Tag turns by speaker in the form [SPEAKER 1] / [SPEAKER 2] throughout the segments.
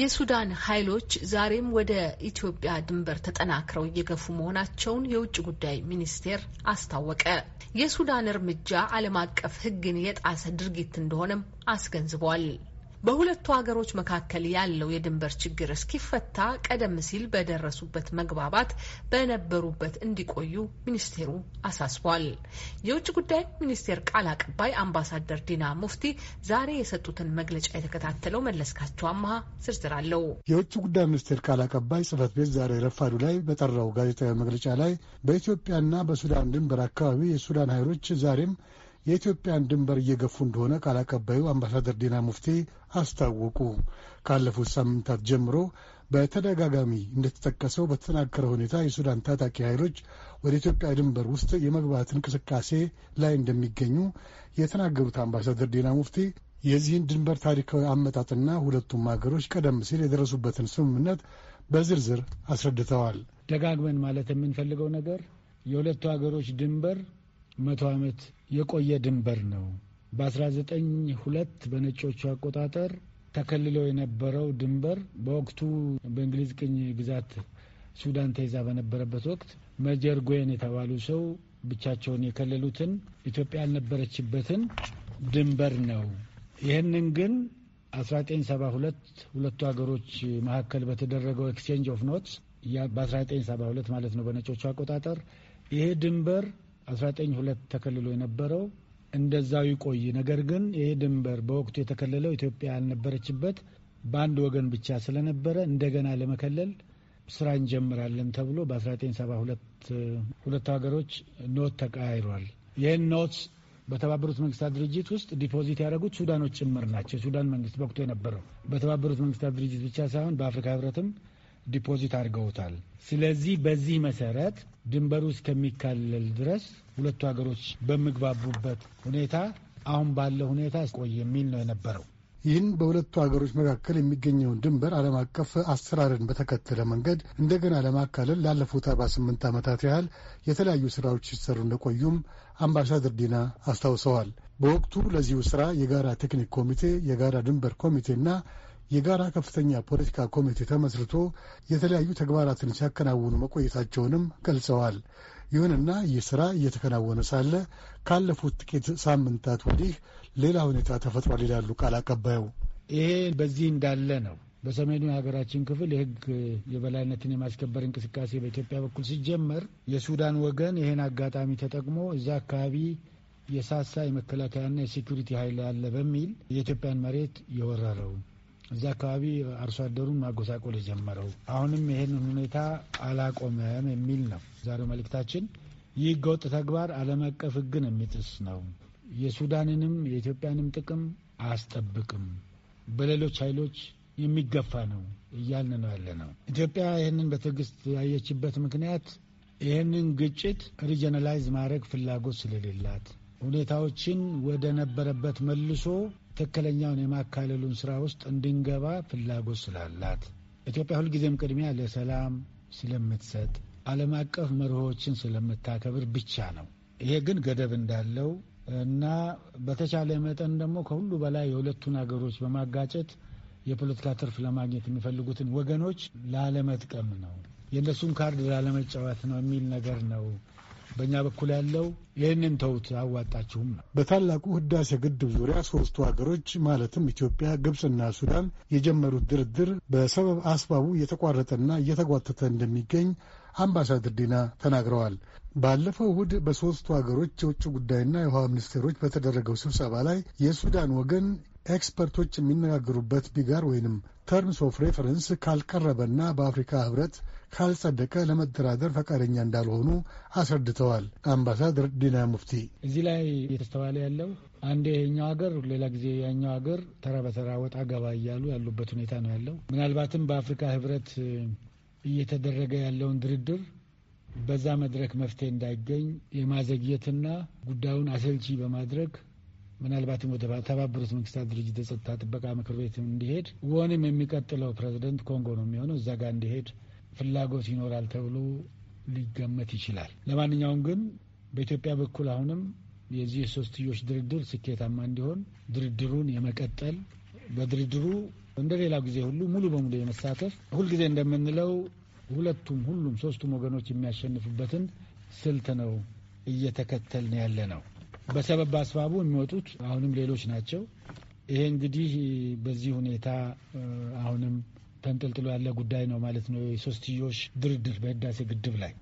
[SPEAKER 1] የሱዳን ኃይሎች ዛሬም ወደ ኢትዮጵያ ድንበር ተጠናክረው እየገፉ መሆናቸውን የውጭ ጉዳይ ሚኒስቴር አስታወቀ። የሱዳን እርምጃ ዓለም አቀፍ ሕግን የጣሰ ድርጊት እንደሆነም አስገንዝቧል። በሁለቱ ሀገሮች መካከል ያለው የድንበር ችግር እስኪፈታ ቀደም ሲል በደረሱበት መግባባት በነበሩበት እንዲቆዩ ሚኒስቴሩ አሳስቧል። የውጭ ጉዳይ ሚኒስቴር ቃል አቀባይ አምባሳደር ዲና ሙፍቲ ዛሬ የሰጡትን መግለጫ የተከታተለው መለስካቸው አመሃ ዝርዝር አለው።
[SPEAKER 2] የውጭ ጉዳይ ሚኒስቴር ቃል አቀባይ ጽህፈት ቤት ዛሬ ረፋዱ ላይ በጠራው ጋዜጣዊ መግለጫ ላይ በኢትዮጵያና በሱዳን ድንበር አካባቢ የሱዳን ኃይሎች ዛሬም የኢትዮጵያን ድንበር እየገፉ እንደሆነ ቃል አቀባዩ አምባሳደር ዲና ሙፍቲ አስታወቁ። ካለፉት ሳምንታት ጀምሮ በተደጋጋሚ እንደተጠቀሰው በተጠናከረ ሁኔታ የሱዳን ታጣቂ ኃይሎች ወደ ኢትዮጵያ ድንበር ውስጥ የመግባት እንቅስቃሴ ላይ እንደሚገኙ የተናገሩት አምባሳደር ዲና ሙፍቲ የዚህን ድንበር ታሪካዊ አመጣጥና ሁለቱም ሀገሮች ቀደም ሲል የደረሱበትን ስምምነት በዝርዝር አስረድተዋል።
[SPEAKER 3] ደጋግመን ማለት የምንፈልገው ነገር የሁለቱ ሀገሮች ድንበር መቶ ዓመት የቆየ ድንበር ነው። በ1902 በነጮቹ አቆጣጠር ተከልሎ የነበረው ድንበር በወቅቱ በእንግሊዝ ቅኝ ግዛት ሱዳን ተይዛ በነበረበት ወቅት ሜጀር ጎየን የተባሉ ሰው ብቻቸውን የከለሉትን ኢትዮጵያ ያልነበረችበትን ድንበር ነው። ይህንን ግን 1972 ሁለቱ ሀገሮች መካከል በተደረገው exchange of notes በ1972 ማለት ነው በነጮቹ አቆጣጠር ይሄ ድንበር 1902 ተከልሎ የነበረው እንደዛው ይቆይ። ነገር ግን ይሄ ድንበር በወቅቱ የተከለለው ኢትዮጵያ ያልነበረችበት በአንድ ወገን ብቻ ስለነበረ እንደገና ለመከለል ስራ እንጀምራለን ተብሎ በ1972 ሁለቱ ሀገሮች note ተቀያይሯል። ይህን note በተባበሩት መንግስታት ድርጅት ውስጥ deposit ያደረጉት ሱዳኖች ጭምር ናቸው። የሱዳን መንግስት በወቅቱ የነበረው በተባበሩት መንግስታት ድርጅት ብቻ ሳይሆን በአፍሪካ ህብረትም deposit አድርገውታል። ስለዚህ በዚህ መሰረት ድንበሩ እስከሚካለል ድረስ ሁለቱ ሀገሮች በሚግባቡበት ሁኔታ አሁን ባለው ሁኔታ ቆይ የሚል ነው የነበረው።
[SPEAKER 2] ይህን በሁለቱ ሀገሮች መካከል የሚገኘውን ድንበር ዓለም አቀፍ አሰራርን በተከተለ መንገድ እንደገና ለማካለል ላለፉት 48 ዓመታት ያህል የተለያዩ ስራዎች ሲሰሩ እንደቆዩም አምባሳደር ዲና አስታውሰዋል። በወቅቱ ለዚሁ ስራ የጋራ ቴክኒክ ኮሚቴ፣ የጋራ ድንበር ኮሚቴና የጋራ ከፍተኛ ፖለቲካ ኮሚቴ ተመስርቶ የተለያዩ ተግባራትን ሲያከናውኑ መቆየታቸውንም ገልጸዋል። ይሁንና ይህ ስራ እየተከናወነ ሳለ ካለፉት ጥቂት ሳምንታት ወዲህ ሌላ ሁኔታ ተፈጥሯል ይላሉ ቃል አቀባዩ።
[SPEAKER 3] ይሄ በዚህ እንዳለ ነው። በሰሜኑ የሀገራችን ክፍል የሕግ የበላይነትን የማስከበር እንቅስቃሴ በኢትዮጵያ በኩል ሲጀመር የሱዳን ወገን ይህን አጋጣሚ ተጠቅሞ እዛ አካባቢ የሳሳ የመከላከያና የሴኩሪቲ ኃይል አለ በሚል የኢትዮጵያን መሬት የወረረው እዛ አካባቢ አርሶ አደሩን ማጎሳቆል የጀመረው አሁንም ይህንን ሁኔታ አላቆመም የሚል ነው ዛሬው መልእክታችን። ይህ ህገወጥ ተግባር ዓለም አቀፍ ሕግን የሚጥስ ነው። የሱዳንንም የኢትዮጵያንም ጥቅም አያስጠብቅም፣ በሌሎች ኃይሎች የሚገፋ ነው እያልን ነው ያለነው። ኢትዮጵያ ይህንን በትዕግስት ያየችበት ምክንያት ይህንን ግጭት regionalize ማድረግ ፍላጎት ስለሌላት ሁኔታዎችን ወደ ነበረበት መልሶ ትክክለኛውን የማካለሉን ስራ ውስጥ እንድንገባ ፍላጎት ስላላት። ኢትዮጵያ ሁልጊዜም ቅድሚያ ለሰላም ስለምትሰጥ ዓለም አቀፍ መርሆችን ስለምታከብር ብቻ ነው። ይሄ ግን ገደብ እንዳለው እና በተቻለ መጠን ደግሞ ከሁሉ በላይ የሁለቱን ሀገሮች በማጋጨት የፖለቲካ ትርፍ ለማግኘት የሚፈልጉትን ወገኖች ላለመጥቀም ነው፣ የእነሱን ካርድ ላለመጫወት ነው የሚል ነገር ነው በእኛ በኩል ያለው ይህንን ተውት፣ አዋጣችሁም ነው።
[SPEAKER 2] በታላቁ ህዳሴ ግድብ ዙሪያ ሶስቱ ሀገሮች ማለትም ኢትዮጵያ፣ ግብፅና ሱዳን የጀመሩት ድርድር በሰበብ አስባቡ እየተቋረጠና እየተጓተተ እንደሚገኝ አምባሳደር ዲና ተናግረዋል። ባለፈው እሁድ በሦስቱ ሀገሮች የውጭ ጉዳይና የውሃ ሚኒስቴሮች በተደረገው ስብሰባ ላይ የሱዳን ወገን expert ኦች የሚነጋገሩበት ቢጋር ወይንም terms of reference ካልቀረበና በአፍሪካ ህብረት ካልጸደቀ ለመደራደር ፈቃደኛ እንዳልሆኑ አስረድተዋል። አምባሳደር ዲና ሙፍቲ
[SPEAKER 3] እዚህ ላይ እየተስተዋለ ያለው አንዴ የኛው ሀገር ሌላ ጊዜ ያኛው ሀገር ተራ በተራ ወጣ ገባ እያሉ ያሉበት ሁኔታ ነው ያለው። ምናልባትም በአፍሪካ ህብረት እየተደረገ ያለውን ድርድር በዛ መድረክ መፍትሄ እንዳይገኝ የማዘግየትና ጉዳዩን አሰልቺ በማድረግ ምናልባትም ወደ ተባበሩት መንግስታት ድርጅት የጸጥታ ጥበቃ ምክር ቤት እንዲሄድ ወንም የሚቀጥለው ፕሬዚደንት ኮንጎ ነው የሚሆነው እዛ ጋር እንዲሄድ ፍላጎት ይኖራል ተብሎ ሊገመት ይችላል። ለማንኛውም ግን በኢትዮጵያ በኩል አሁንም የዚህ የሶስትዮሽ ድርድር ስኬታማ እንዲሆን ድርድሩን የመቀጠል በድርድሩ እንደ ሌላው ጊዜ ሁሉ ሙሉ በሙሉ የመሳተፍ ሁልጊዜ እንደምንለው ሁለቱም ሁሉም ሶስቱም ወገኖች የሚያሸንፉበትን ስልት ነው እየተከተልን ያለ ነው። በሰበብ በአስባቡ የሚወጡት አሁንም ሌሎች ናቸው። ይሄ እንግዲህ በዚህ ሁኔታ አሁንም ተንጠልጥሎ ያለ ጉዳይ ነው ማለት ነው። የሶስትዮሽ ድርድር በህዳሴ ግድብ ላይ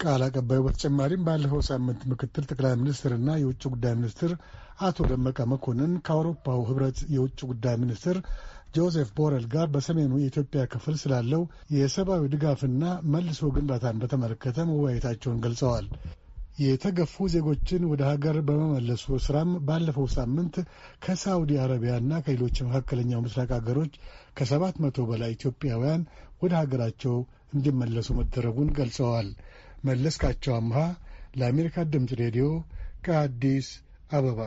[SPEAKER 2] ቃል አቀባዩ በተጨማሪም ባለፈው ሳምንት ምክትል ጠቅላይ ሚኒስትርና የውጭ ጉዳይ ሚኒስትር አቶ ደመቀ መኮንን ከአውሮፓው ህብረት የውጭ ጉዳይ ሚኒስትር ጆሴፍ ቦረል ጋር በሰሜኑ የኢትዮጵያ ክፍል ስላለው የሰብአዊ ድጋፍና መልሶ ግንባታን በተመለከተ መወያየታቸውን ገልጸዋል። የተገፉ ዜጎችን ወደ ሀገር በመመለሱ ስራም ባለፈው ሳምንት ከሳዑዲ አረቢያና ከሌሎች መካከለኛው ምስራቅ ሀገሮች ከሰባት መቶ በላይ ኢትዮጵያውያን ወደ ሀገራቸው እንዲመለሱ መደረጉን ገልጸዋል። መለስካቸው አምሃ ለአሜሪካ ድምፅ ሬዲዮ ከአዲስ አበባ